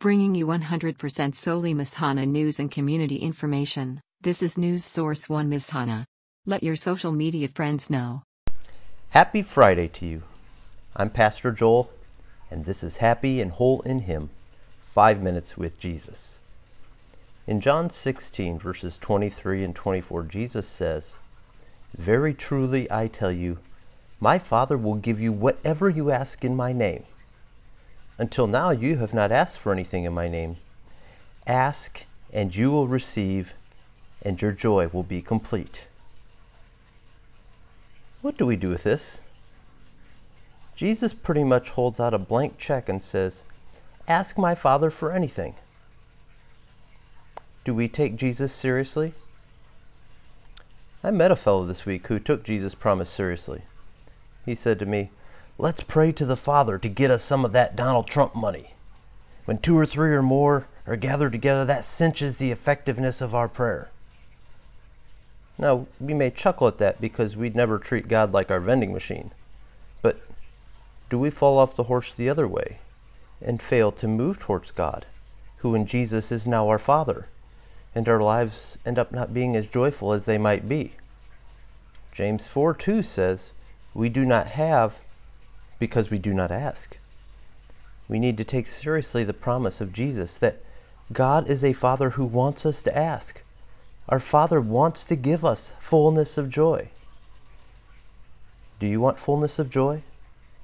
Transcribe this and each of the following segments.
Bringing you 100% solely Michiana news and community information. This is News Source 1 Michiana. Let your social media friends know. Happy Friday to you. I'm Pastor Joel, and this is Happy and Whole in Him 5 Minutes with Jesus. In John 16, verses 23 and 24, Jesus says, Very truly I tell you, my Father will give you whatever you ask in my name. Until now you have not asked for anything in my name. Ask, and you will receive, and your joy will be complete. What do we do with this? Jesus pretty much holds out a blank check and says, Ask my Father for anything. Do we take Jesus seriously? I met a fellow this week who took Jesus' promise seriously. He said to me, Let's pray to the Father to get us some of that Donald Trump money. When two or three or more are gathered together, that cinches the effectiveness of our prayer. Now, we may chuckle at that because we'd never treat God like our vending machine. But do we fall off the horse the other way and fail to move towards God, who in Jesus is now our Father, and our lives end up not being as joyful as they might be? James 4 2 says, We do not have because we do not ask. We need to take seriously the promise of Jesus that God is a Father who wants us to ask. Our Father wants to give us fullness of joy. Do you want fullness of joy?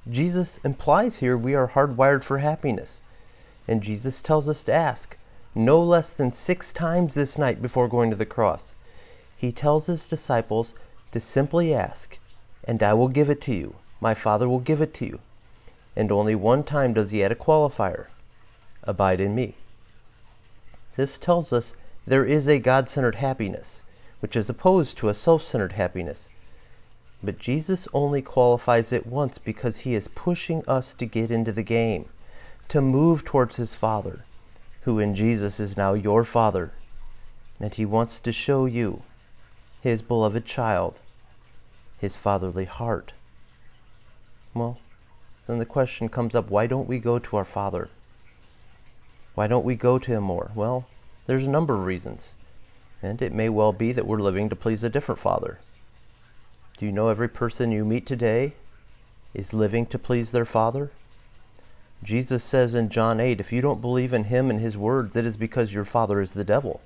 Jesus implies here we are hardwired for happiness. And Jesus tells us to ask no less than six times this night before going to the cross. He tells his disciples to simply ask, and I will give it to you. My Father will give it to you. And only one time does he add a qualifier Abide in me. This tells us there is a God centered happiness, which is opposed to a self centered happiness. But Jesus only qualifies it once because he is pushing us to get into the game, to move towards his Father, who in Jesus is now your Father. And he wants to show you, his beloved child, his fatherly heart. Well, then the question comes up why don't we go to our Father? Why don't we go to Him more? Well, there's a number of reasons. And it may well be that we're living to please a different Father. Do you know every person you meet today is living to please their Father? Jesus says in John 8, if you don't believe in Him and His words, it is because your Father is the devil.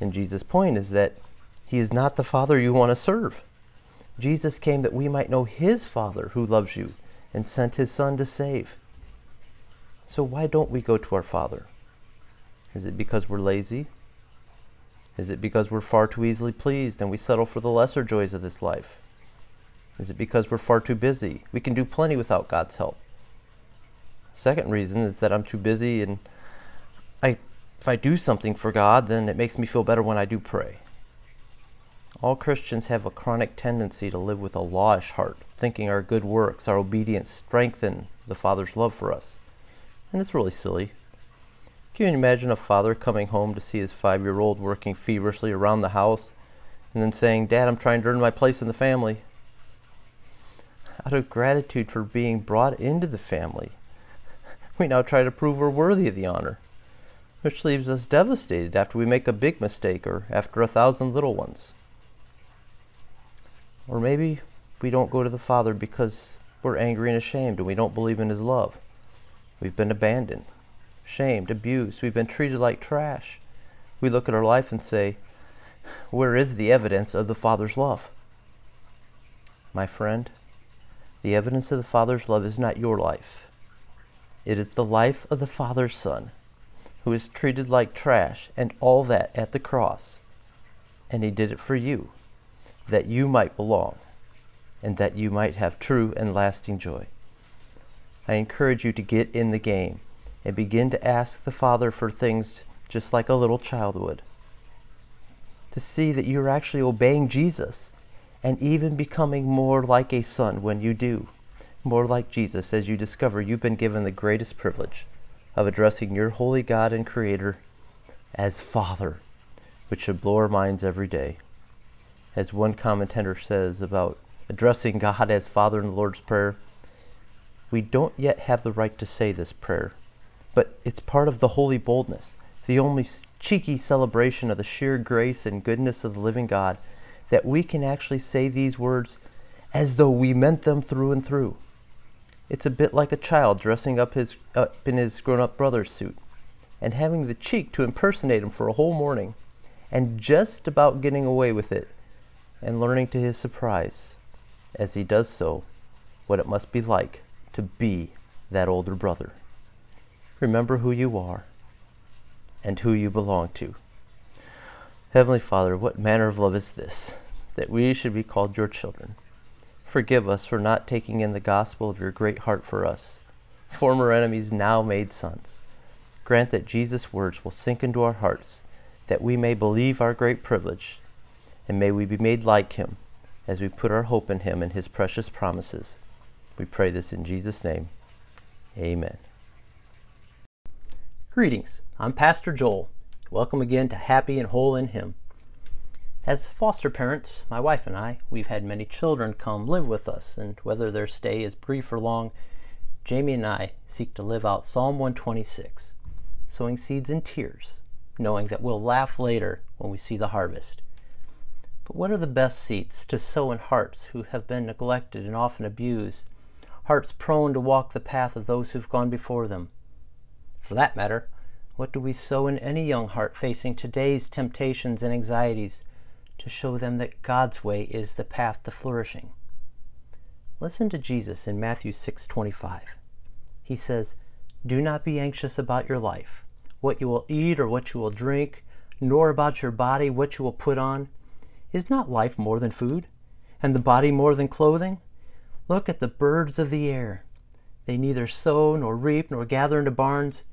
And Jesus' point is that He is not the Father you want to serve. Jesus came that we might know his Father who loves you and sent his Son to save. So why don't we go to our Father? Is it because we're lazy? Is it because we're far too easily pleased and we settle for the lesser joys of this life? Is it because we're far too busy? We can do plenty without God's help. Second reason is that I'm too busy and I if I do something for God, then it makes me feel better when I do pray. All Christians have a chronic tendency to live with a lawish heart, thinking our good works, our obedience strengthen the Father's love for us. And it's really silly. Can you imagine a father coming home to see his five year old working feverishly around the house and then saying, Dad, I'm trying to earn my place in the family? Out of gratitude for being brought into the family, we now try to prove we're worthy of the honor, which leaves us devastated after we make a big mistake or after a thousand little ones. Or maybe we don't go to the Father because we're angry and ashamed and we don't believe in His love. We've been abandoned, shamed, abused. We've been treated like trash. We look at our life and say, Where is the evidence of the Father's love? My friend, the evidence of the Father's love is not your life. It is the life of the Father's Son, who is treated like trash and all that at the cross. And He did it for you that you might belong and that you might have true and lasting joy. I encourage you to get in the game and begin to ask the Father for things just like a little child would. To see that you're actually obeying Jesus and even becoming more like a son when you do, more like Jesus as you discover you've been given the greatest privilege of addressing your holy God and Creator as Father, which should blow our minds every day as one commentator says about addressing God as Father in the Lord's Prayer, we don't yet have the right to say this prayer but it's part of the holy boldness, the only cheeky celebration of the sheer grace and goodness of the living God, that we can actually say these words as though we meant them through and through. It's a bit like a child dressing up, his, up in his grown up brother's suit and having the cheek to impersonate him for a whole morning and just about getting away with it and learning to his surprise as he does so what it must be like to be that older brother. Remember who you are and who you belong to. Heavenly Father, what manner of love is this, that we should be called your children? Forgive us for not taking in the gospel of your great heart for us, former enemies now made sons. Grant that Jesus' words will sink into our hearts, that we may believe our great privilege, and may we be made like him as we put our hope in him and his precious promises. We pray this in Jesus' name. Amen. Greetings. I'm Pastor Joel. Welcome again to Happy and Whole in Him. As foster parents, my wife and I, we've had many children come live with us, and whether their stay is brief or long, Jamie and I seek to live out Psalm 126, sowing seeds in tears, knowing that we'll laugh later when we see the harvest. But what are the best seeds to sow in hearts who have been neglected and often abused, hearts prone to walk the path of those who've gone before them? For that matter, what do we sow in any young heart facing today's temptations and anxieties to show them that God's way is the path to flourishing? Listen to Jesus in Matthew 6:25. He says, "Do not be anxious about your life, what you will eat or what you will drink, nor about your body what you will put on. Is not life more than food, and the body more than clothing? Look at the birds of the air. They neither sow nor reap nor gather into barns,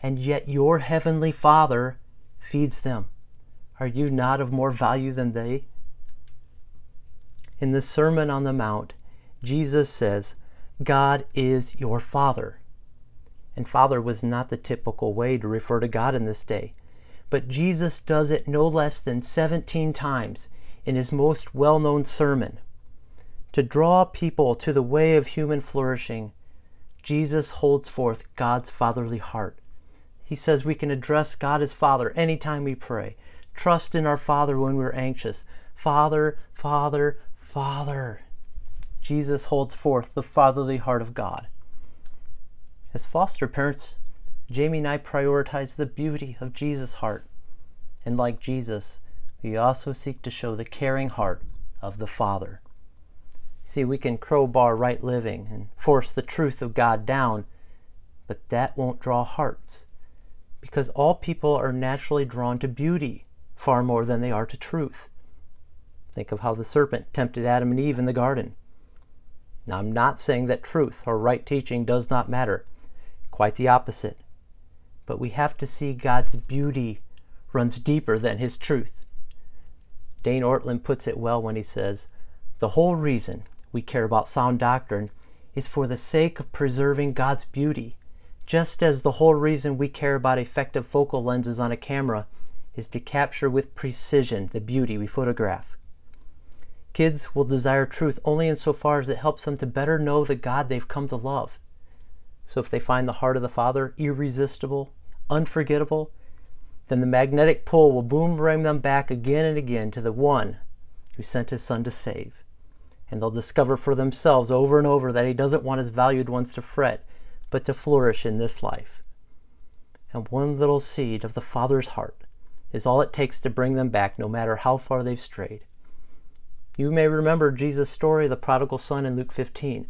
and yet your heavenly Father feeds them. Are you not of more value than they? In the Sermon on the Mount, Jesus says, God is your Father. And Father was not the typical way to refer to God in this day, but Jesus does it no less than 17 times in his most well known sermon. To draw people to the way of human flourishing, Jesus holds forth God's fatherly heart he says we can address God as Father anytime we pray. Trust in our Father when we're anxious. Father, Father, Father. Jesus holds forth the fatherly heart of God. As foster parents, Jamie and I prioritize the beauty of Jesus' heart. And like Jesus, we also seek to show the caring heart of the Father. See, we can crowbar right living and force the truth of God down, but that won't draw hearts because all people are naturally drawn to beauty far more than they are to truth. Think of how the serpent tempted Adam and Eve in the garden. Now, I'm not saying that truth or right teaching does not matter. Quite the opposite. But we have to see God's beauty runs deeper than his truth. Dane Ortlund puts it well when he says, The whole reason we care about sound doctrine is for the sake of preserving God's beauty just as the whole reason we care about effective focal lenses on a camera is to capture with precision the beauty we photograph. Kids will desire truth only insofar as it helps them to better know the God they've come to love. So if they find the heart of the Father irresistible, unforgettable, then the magnetic pull will boomerang them back again and again to the one who sent his Son to save. And they'll discover for themselves over and over that he doesn't want his valued ones to fret but to flourish in this life. And one little seed of the Father's heart is all it takes to bring them back, no matter how far they've strayed. You may remember Jesus' story of the prodigal son in Luke 15.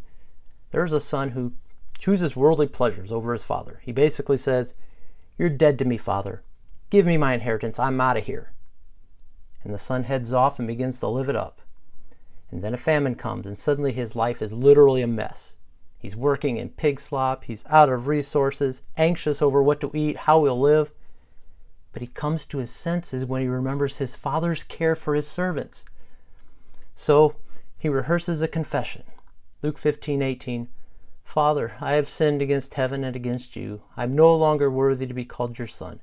There's a son who chooses worldly pleasures over his father. He basically says, You're dead to me, father. Give me my inheritance. I'm out of here. And the son heads off and begins to live it up. And then a famine comes, and suddenly his life is literally a mess. He's working in pig slop. He's out of resources, anxious over what to eat, how he'll live. But he comes to his senses when he remembers his father's care for his servants. So he rehearses a confession. Luke 15 18. Father, I have sinned against heaven and against you. I am no longer worthy to be called your son.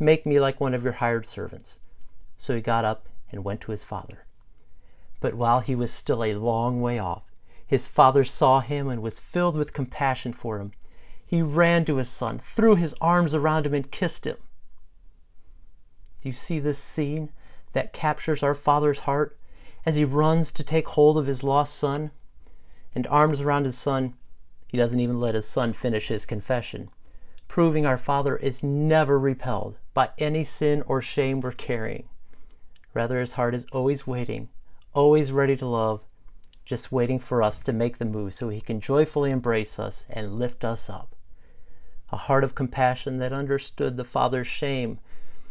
Make me like one of your hired servants. So he got up and went to his father. But while he was still a long way off, his father saw him and was filled with compassion for him. He ran to his son, threw his arms around him, and kissed him. Do you see this scene that captures our Father's heart as he runs to take hold of his lost son? And arms around his son, he doesn't even let his son finish his confession, proving our Father is never repelled by any sin or shame we're carrying. Rather, his heart is always waiting, always ready to love, just waiting for us to make the move so he can joyfully embrace us and lift us up. A heart of compassion that understood the Father's shame,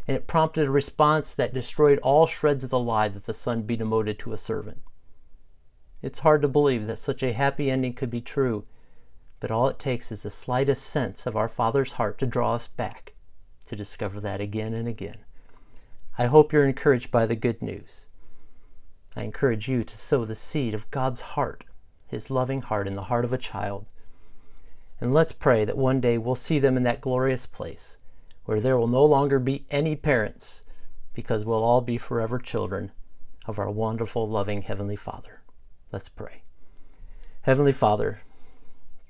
and it prompted a response that destroyed all shreds of the lie that the Son be demoted to a servant. It's hard to believe that such a happy ending could be true, but all it takes is the slightest sense of our Father's heart to draw us back to discover that again and again. I hope you're encouraged by the good news. I encourage you to sow the seed of God's heart, His loving heart, in the heart of a child. And let's pray that one day we'll see them in that glorious place where there will no longer be any parents because we'll all be forever children of our wonderful, loving Heavenly Father. Let's pray. Heavenly Father,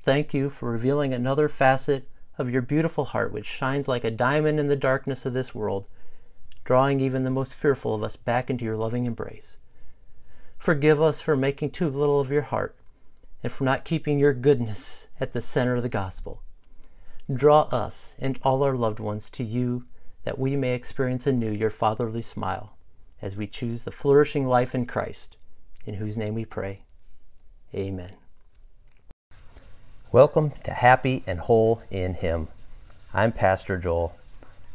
thank you for revealing another facet of your beautiful heart which shines like a diamond in the darkness of this world, drawing even the most fearful of us back into your loving embrace. Forgive us for making too little of your heart and for not keeping your goodness at the center of the gospel. Draw us and all our loved ones to you that we may experience anew your fatherly smile as we choose the flourishing life in Christ, in whose name we pray. Amen. Welcome to Happy and Whole in Him. I'm Pastor Joel.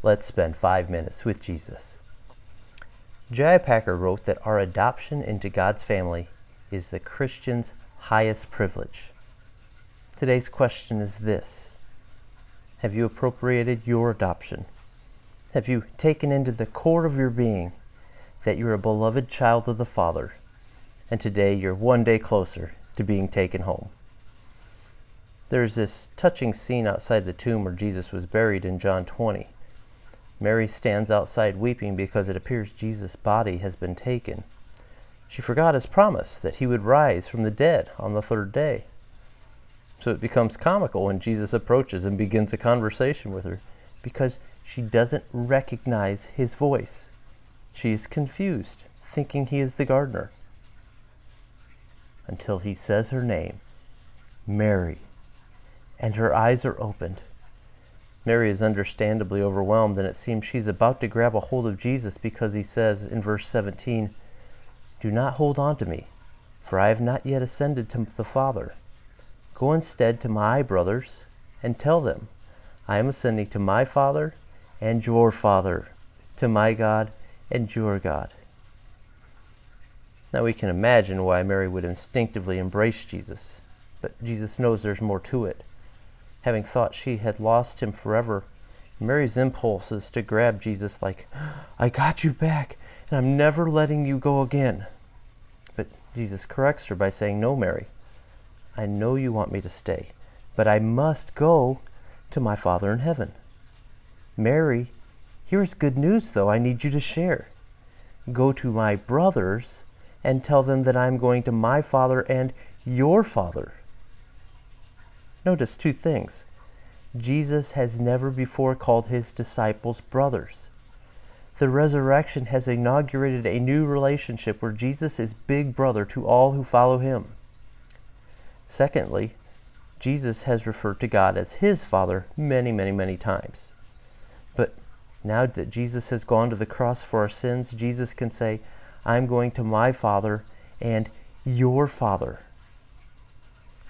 Let's spend five minutes with Jesus. J.I. Packer wrote that our adoption into God's family is the Christian's highest privilege. Today's question is this Have you appropriated your adoption? Have you taken into the core of your being that you're a beloved child of the Father, and today you're one day closer to being taken home? There's this touching scene outside the tomb where Jesus was buried in John 20. Mary stands outside weeping because it appears Jesus' body has been taken. She forgot his promise that he would rise from the dead on the third day. So it becomes comical when Jesus approaches and begins a conversation with her because she doesn't recognize his voice. She is confused, thinking he is the gardener. Until he says her name, Mary, and her eyes are opened Mary is understandably overwhelmed, and it seems she's about to grab a hold of Jesus because he says in verse 17, Do not hold on to me, for I have not yet ascended to the Father. Go instead to my brothers and tell them, I am ascending to my Father and your Father, to my God and your God. Now we can imagine why Mary would instinctively embrace Jesus, but Jesus knows there's more to it having thought she had lost him forever. Mary's impulse is to grab Jesus, like, I got you back, and I'm never letting you go again. But Jesus corrects her by saying, No, Mary, I know you want me to stay, but I must go to my Father in heaven. Mary, here's good news, though, I need you to share. Go to my brothers and tell them that I'm going to my Father and your Father Notice two things. Jesus has never before called his disciples brothers. The resurrection has inaugurated a new relationship where Jesus is big brother to all who follow him. Secondly, Jesus has referred to God as his Father many, many, many times. But now that Jesus has gone to the cross for our sins, Jesus can say, I'm going to my Father and your Father.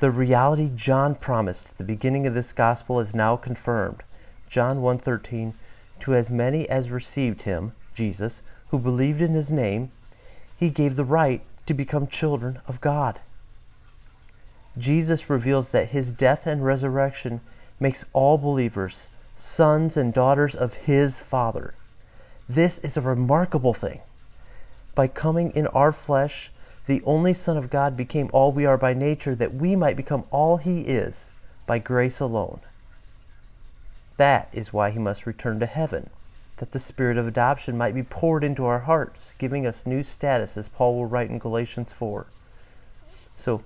The reality John promised at the beginning of this gospel is now confirmed. John 1:13 To as many as received him, Jesus, who believed in his name, he gave the right to become children of God. Jesus reveals that his death and resurrection makes all believers sons and daughters of his Father. This is a remarkable thing. By coming in our flesh, the only Son of God became all we are by nature, that we might become all he is by grace alone. That is why he must return to heaven, that the spirit of adoption might be poured into our hearts, giving us new status, as Paul will write in Galatians 4. So,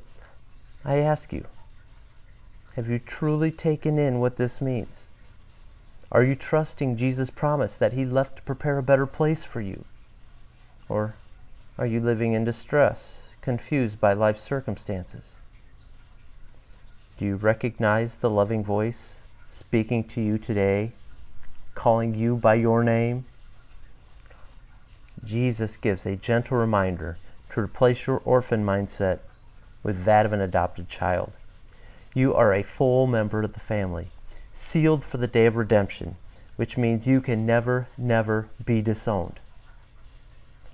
I ask you, Have you truly taken in what this means? Are you trusting Jesus' promise that He left to prepare a better place for you? Or are you living in distress, confused by life's circumstances? Do you recognize the loving voice speaking to you today, calling you by your name? Jesus gives a gentle reminder to replace your orphan mindset with that of an adopted child. You are a full member of the family, sealed for the day of redemption, which means you can never, never be disowned.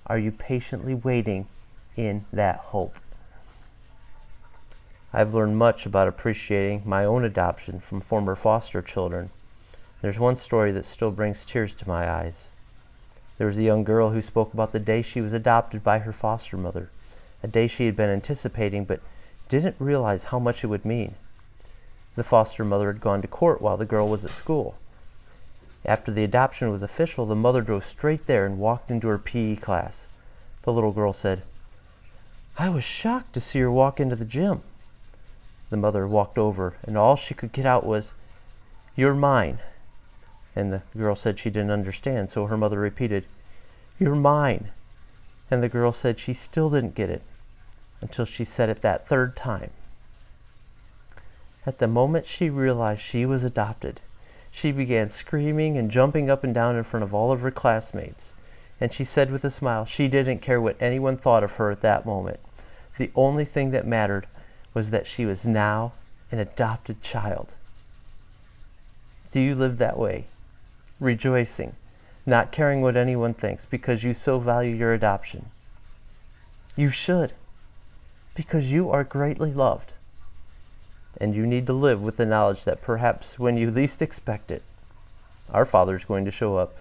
Are you patiently waiting in that hope? I've learned much about appreciating my own adoption from former foster children. There's one story that still brings tears to my eyes. There was a young girl who spoke about the day she was adopted by her foster mother, a day she had been anticipating but didn't realize how much it would mean. The foster mother had gone to court while the girl was at school. After the adoption was official, the mother drove straight there and walked into her PE class. The little girl said, I was shocked to see her walk into the gym. The mother walked over, and all she could get out was, You're mine. And the girl said she didn't understand, so her mother repeated, You're mine. And the girl said she still didn't get it until she said it that third time. At the moment she realized she was adopted, she began screaming and jumping up and down in front of all of her classmates. And she said with a smile she didn't care what anyone thought of her at that moment. The only thing that mattered was that she was now an adopted child. Do you live that way? rejoicing, not caring what anyone thinks because you so value your adoption. You should, because you are greatly loved. And you need to live with the knowledge that perhaps when you least expect it, our Father is going to show up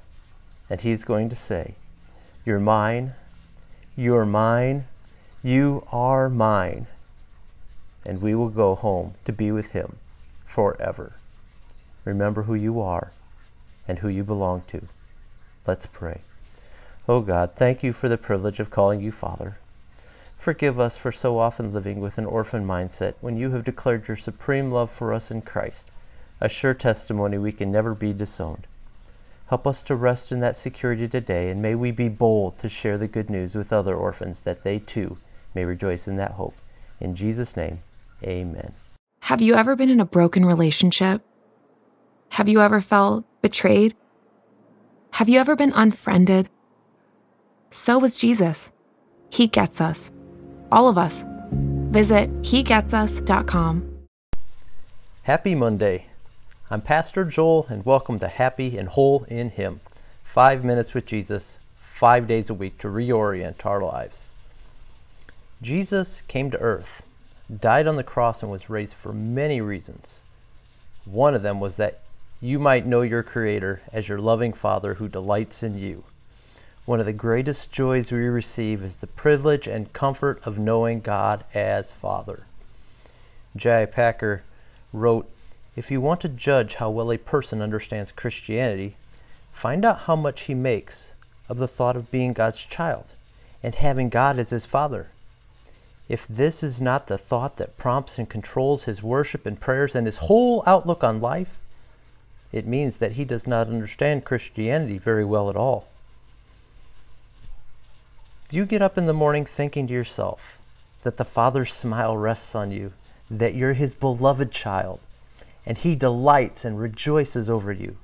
and He's going to say, You're mine, you're mine, you are mine. And we will go home to be with Him forever. Remember who you are and who you belong to. Let's pray. Oh God, thank you for the privilege of calling you Father. Forgive us for so often living with an orphan mindset when you have declared your supreme love for us in Christ, a sure testimony we can never be disowned. Help us to rest in that security today, and may we be bold to share the good news with other orphans that they too may rejoice in that hope. In Jesus' name, amen. Have you ever been in a broken relationship? Have you ever felt betrayed? Have you ever been unfriended? So was Jesus. He gets us. All of us. Visit hegetsus.com. Happy Monday. I'm Pastor Joel, and welcome to Happy and Whole in Him. Five minutes with Jesus, five days a week to reorient our lives. Jesus came to earth, died on the cross, and was raised for many reasons. One of them was that you might know your Creator as your loving Father who delights in you. One of the greatest joys we receive is the privilege and comfort of knowing God as Father. J.I. Packer wrote If you want to judge how well a person understands Christianity, find out how much he makes of the thought of being God's child and having God as his Father. If this is not the thought that prompts and controls his worship and prayers and his whole outlook on life, it means that he does not understand Christianity very well at all. Do you get up in the morning thinking to yourself that the Father's smile rests on you, that you're his beloved child, and he delights and rejoices over you?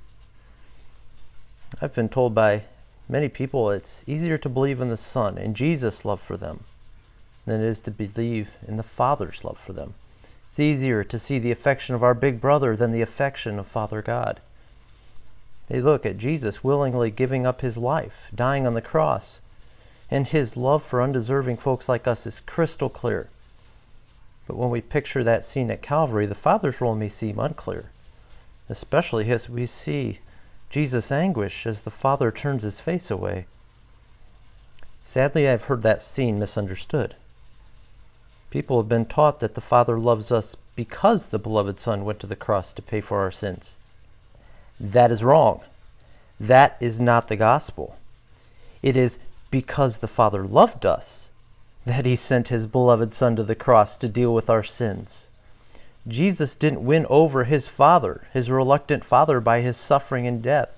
I've been told by many people it's easier to believe in the Son and Jesus' love for them than it is to believe in the Father's love for them. It's easier to see the affection of our big brother than the affection of Father God. They look at Jesus willingly giving up his life, dying on the cross, and his love for undeserving folks like us is crystal clear. But when we picture that scene at Calvary, the Father's role may seem unclear, especially as we see Jesus' anguish as the Father turns his face away. Sadly, I've heard that scene misunderstood. People have been taught that the Father loves us because the beloved Son went to the cross to pay for our sins. That is wrong. That is not the gospel. It is because the Father loved us that he sent his beloved Son to the cross to deal with our sins. Jesus didn't win over his father, his reluctant father, by his suffering and death.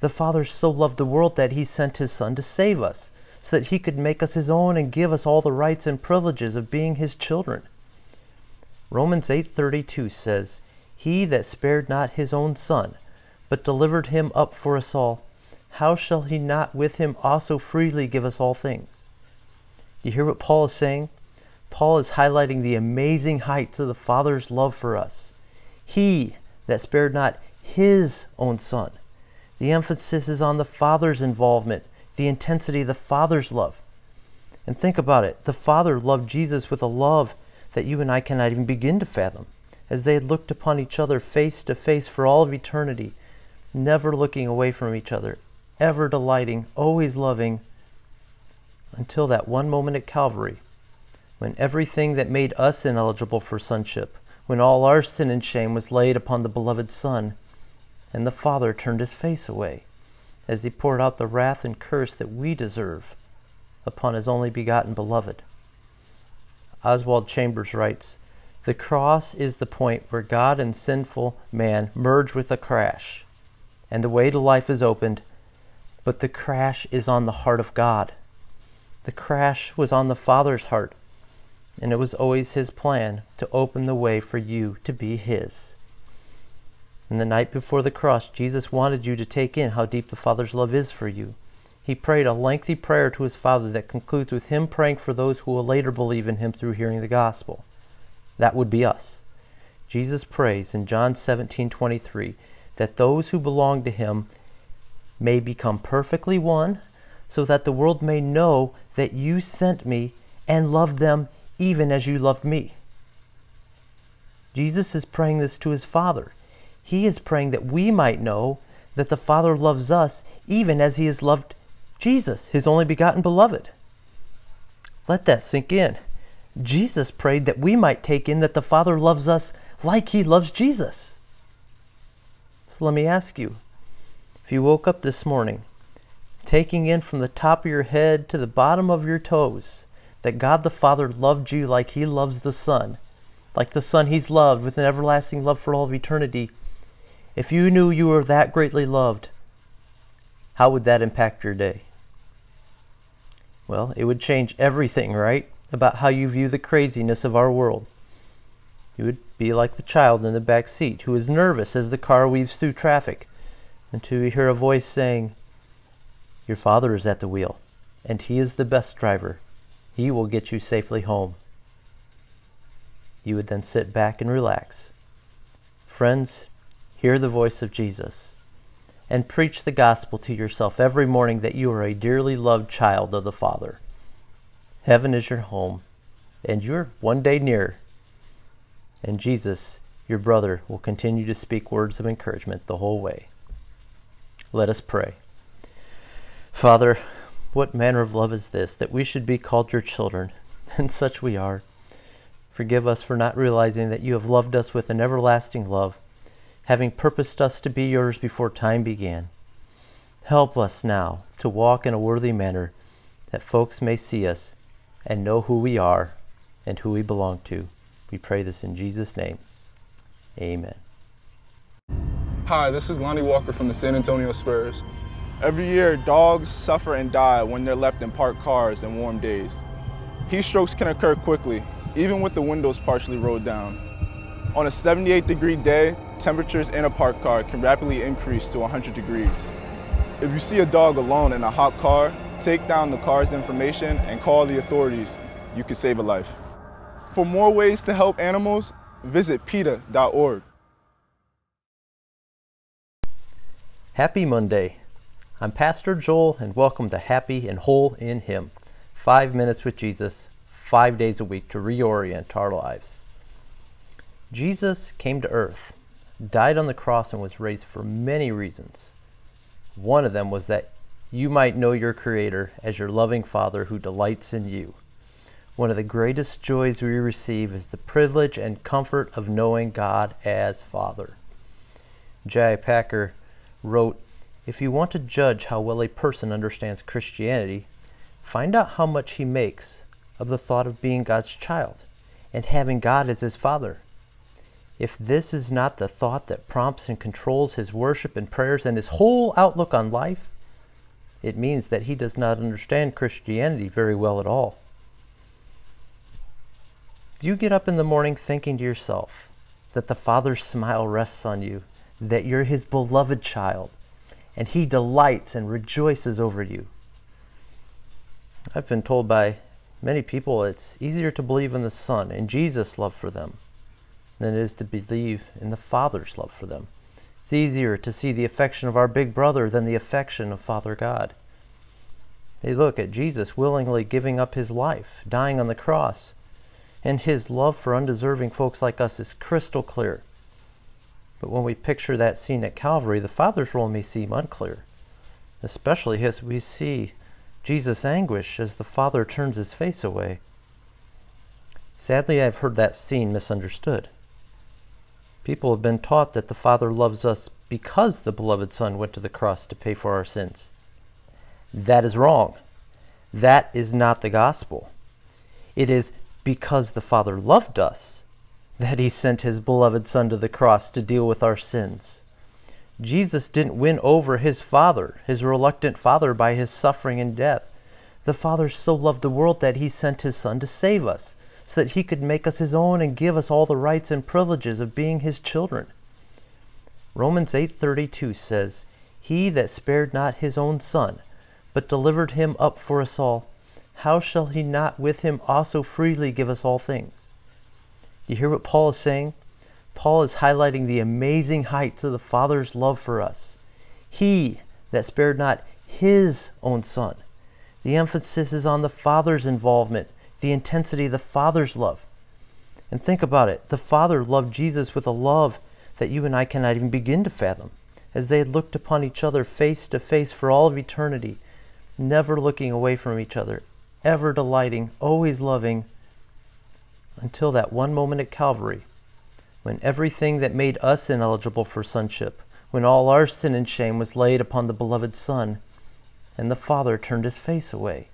The Father so loved the world that he sent his Son to save us, so that he could make us his own and give us all the rights and privileges of being his children. Romans 8:32 says, "He that spared not his own son, but delivered him up for us all, how shall he not with him also freely give us all things?" You hear what Paul is saying? Paul is highlighting the amazing heights of the Father's love for us. He that spared not his own son. The emphasis is on the Father's involvement, the intensity of the Father's love. And think about it the Father loved Jesus with a love that you and I cannot even begin to fathom, as they had looked upon each other face to face for all of eternity, never looking away from each other, ever delighting, always loving, until that one moment at Calvary, when everything that made us ineligible for sonship, when all our sin and shame was laid upon the beloved Son, and the Father turned his face away, as he poured out the wrath and curse that we deserve upon his only begotten beloved. Oswald Chambers writes The cross is the point where God and sinful man merge with a crash, and the way to life is opened, but the crash is on the heart of God. The crash was on the Father's heart, and it was always His plan to open the way for you to be His. And the night before the cross, Jesus wanted you to take in how deep the Father's love is for you. He prayed a lengthy prayer to his Father that concludes with him praying for those who will later believe in him through hearing the gospel. That would be us. Jesus prays in John 17:23 that those who belong to him may become perfectly one, so that the world may know that you sent me and loved them even as you loved me. Jesus is praying this to his Father. He is praying that we might know that the Father loves us even as he has loved Jesus, his only begotten beloved. Let that sink in. Jesus prayed that we might take in that the Father loves us like he loves Jesus. So let me ask you if you woke up this morning taking in from the top of your head to the bottom of your toes that God the Father loved you like he loves the Son, like the Son he's loved with an everlasting love for all of eternity, if you knew you were that greatly loved, how would that impact your day? Well, it would change everything, right? About how you view the craziness of our world. You would be like the child in the back seat who is nervous as the car weaves through traffic until you hear a voice saying, Your father is at the wheel, and he is the best driver. He will get you safely home. You would then sit back and relax. Friends, hear the voice of Jesus and preach the gospel to yourself every morning that you are a dearly loved child of the Father. Heaven is your home, and you're one day nearer. And Jesus, your brother, will continue to speak words of encouragement the whole way. Let us pray. Father, what manner of love is this, that we should be called your children? And such we are. Forgive us for not realizing that you have loved us with an everlasting love having purposed us to be yours before time began. Help us now to walk in a worthy manner that folks may see us and know who we are and who we belong to. We pray this in Jesus' name. Amen. Hi, this is Lonnie Walker from the San Antonio Spurs. Every year, dogs suffer and die when they're left in parked cars in warm days. Heat strokes can occur quickly, even with the windows partially rolled down. On a 78 degree day, temperatures in a parked car can rapidly increase to 100 degrees. If you see a dog alone in a hot car, take down the car's information and call the authorities. You could save a life. For more ways to help animals, visit PETA.org. Happy Monday. I'm Pastor Joel, and welcome to Happy and Whole in Him. Five minutes with Jesus, five days a week to reorient our lives. Jesus came to earth, died on the cross, and was raised for many reasons. One of them was that you might know your Creator as your loving Father who delights in you. One of the greatest joys we receive is the privilege and comfort of knowing God as Father. J.I. Packer wrote If you want to judge how well a person understands Christianity, find out how much he makes of the thought of being God's child and having God as his Father. if this is not the thought that prompts and controls his worship and prayers and his whole outlook on life, it means that he does not understand Christianity very well at all. Do you get up in the morning thinking to yourself that the Father's smile rests on you, that you're his beloved child, and he delights and rejoices over you? I've been told by many people it's easier to believe in the Son and Jesus' love for them than it is to believe in the Father's love for them. It's easier to see the affection of our big brother than the affection of Father God. They look at Jesus willingly giving up his life, dying on the cross, and his love for undeserving folks like us is crystal clear. But when we picture that scene at Calvary, the Father's role may seem unclear, especially as we see Jesus' anguish as the Father turns his face away. Sadly, I've heard that scene misunderstood. People have been taught that the Father loves us because the beloved Son went to the cross to pay for our sins. That is wrong. That is not the gospel. It is because the Father loved us that he sent his beloved Son to the cross to deal with our sins. Jesus didn't win over his Father, his reluctant Father, by his suffering and death. The Father so loved the world that he sent his Son to save us so that he could make us his own and give us all the rights and privileges of being his children. Romans 8:32 says, "He that spared not his own son, but delivered him up for us all, how shall he not with him also freely give us all things?" You hear what Paul is saying? Paul is highlighting the amazing heights of the Father's love for us. He that spared not his own son. The emphasis is on the Father's involvement the intensity of the Father's love. And think about it the Father loved Jesus with a love that you and I cannot even begin to fathom, as they had looked upon each other face to face for all of eternity, never looking away from each other, ever delighting, always loving, until that one moment at Calvary, when everything that made us ineligible for sonship, when all our sin and shame was laid upon the beloved Son, and the Father turned his face away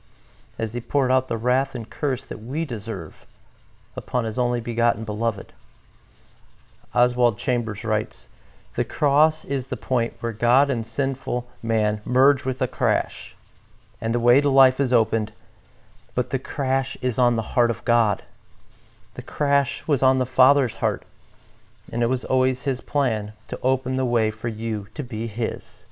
as he poured out the wrath and curse that we deserve upon his only begotten beloved. Oswald Chambers writes The cross is the point where God and sinful man merge with a crash, and the way to life is opened, but the crash is on the heart of God. The crash was on the Father's heart, and it was always his plan to open the way for you to be his.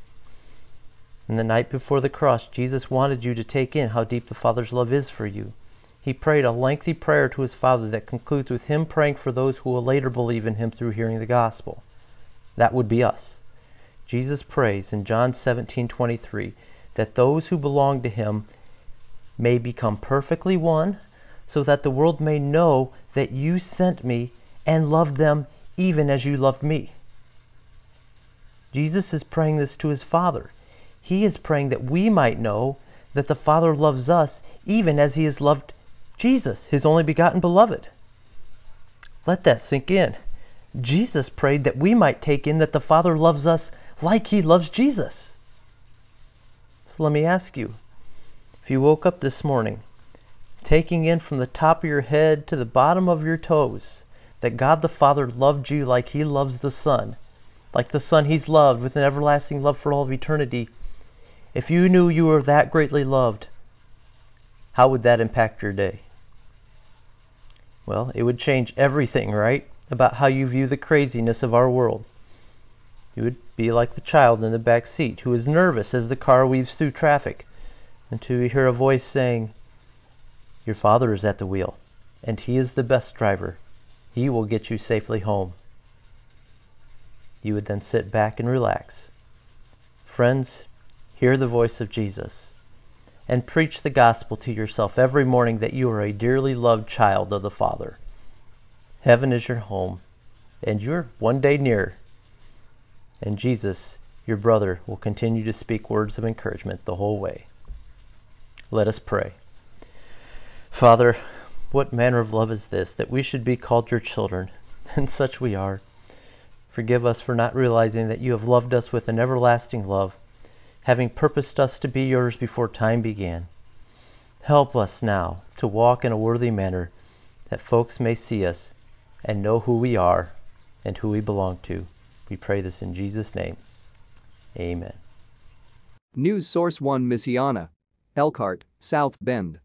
And the night before the cross, Jesus wanted you to take in how deep the Father's love is for you. He prayed a lengthy prayer to his Father that concludes with him praying for those who will later believe in him through hearing the gospel. That would be us. Jesus prays in John 17:23 that those who belong to him may become perfectly one, so that the world may know that you sent me and loved them even as you loved me. Jesus is praying this to his Father. He is praying that we might know that the Father loves us even as he has loved Jesus, his only begotten beloved. Let that sink in. Jesus prayed that we might take in that the Father loves us like he loves Jesus. So let me ask you if you woke up this morning taking in from the top of your head to the bottom of your toes that God the Father loved you like he loves the Son, like the Son he's loved with an everlasting love for all of eternity if you knew you were that greatly loved, how would that impact your day? Well, it would change everything, right? About how you view the craziness of our world. You would be like the child in the back seat who is nervous as the car weaves through traffic until you hear a voice saying, Your father is at the wheel, and he is the best driver. He will get you safely home. You would then sit back and relax. Friends, Hear the voice of Jesus and preach the gospel to yourself every morning that you are a dearly loved child of the Father. Heaven is your home, and you're one day near. And Jesus, your brother, will continue to speak words of encouragement the whole way. Let us pray. Father, what manner of love is this that we should be called your children, and such we are. Forgive us for not realizing that you have loved us with an everlasting love having purposed us to be yours before time began. Help us now to walk in a worthy manner, that folks may see us and know who we are and who we belong to. We pray this in Jesus' name. Amen. News Source 1 Michiana. Elkhart, South Bend.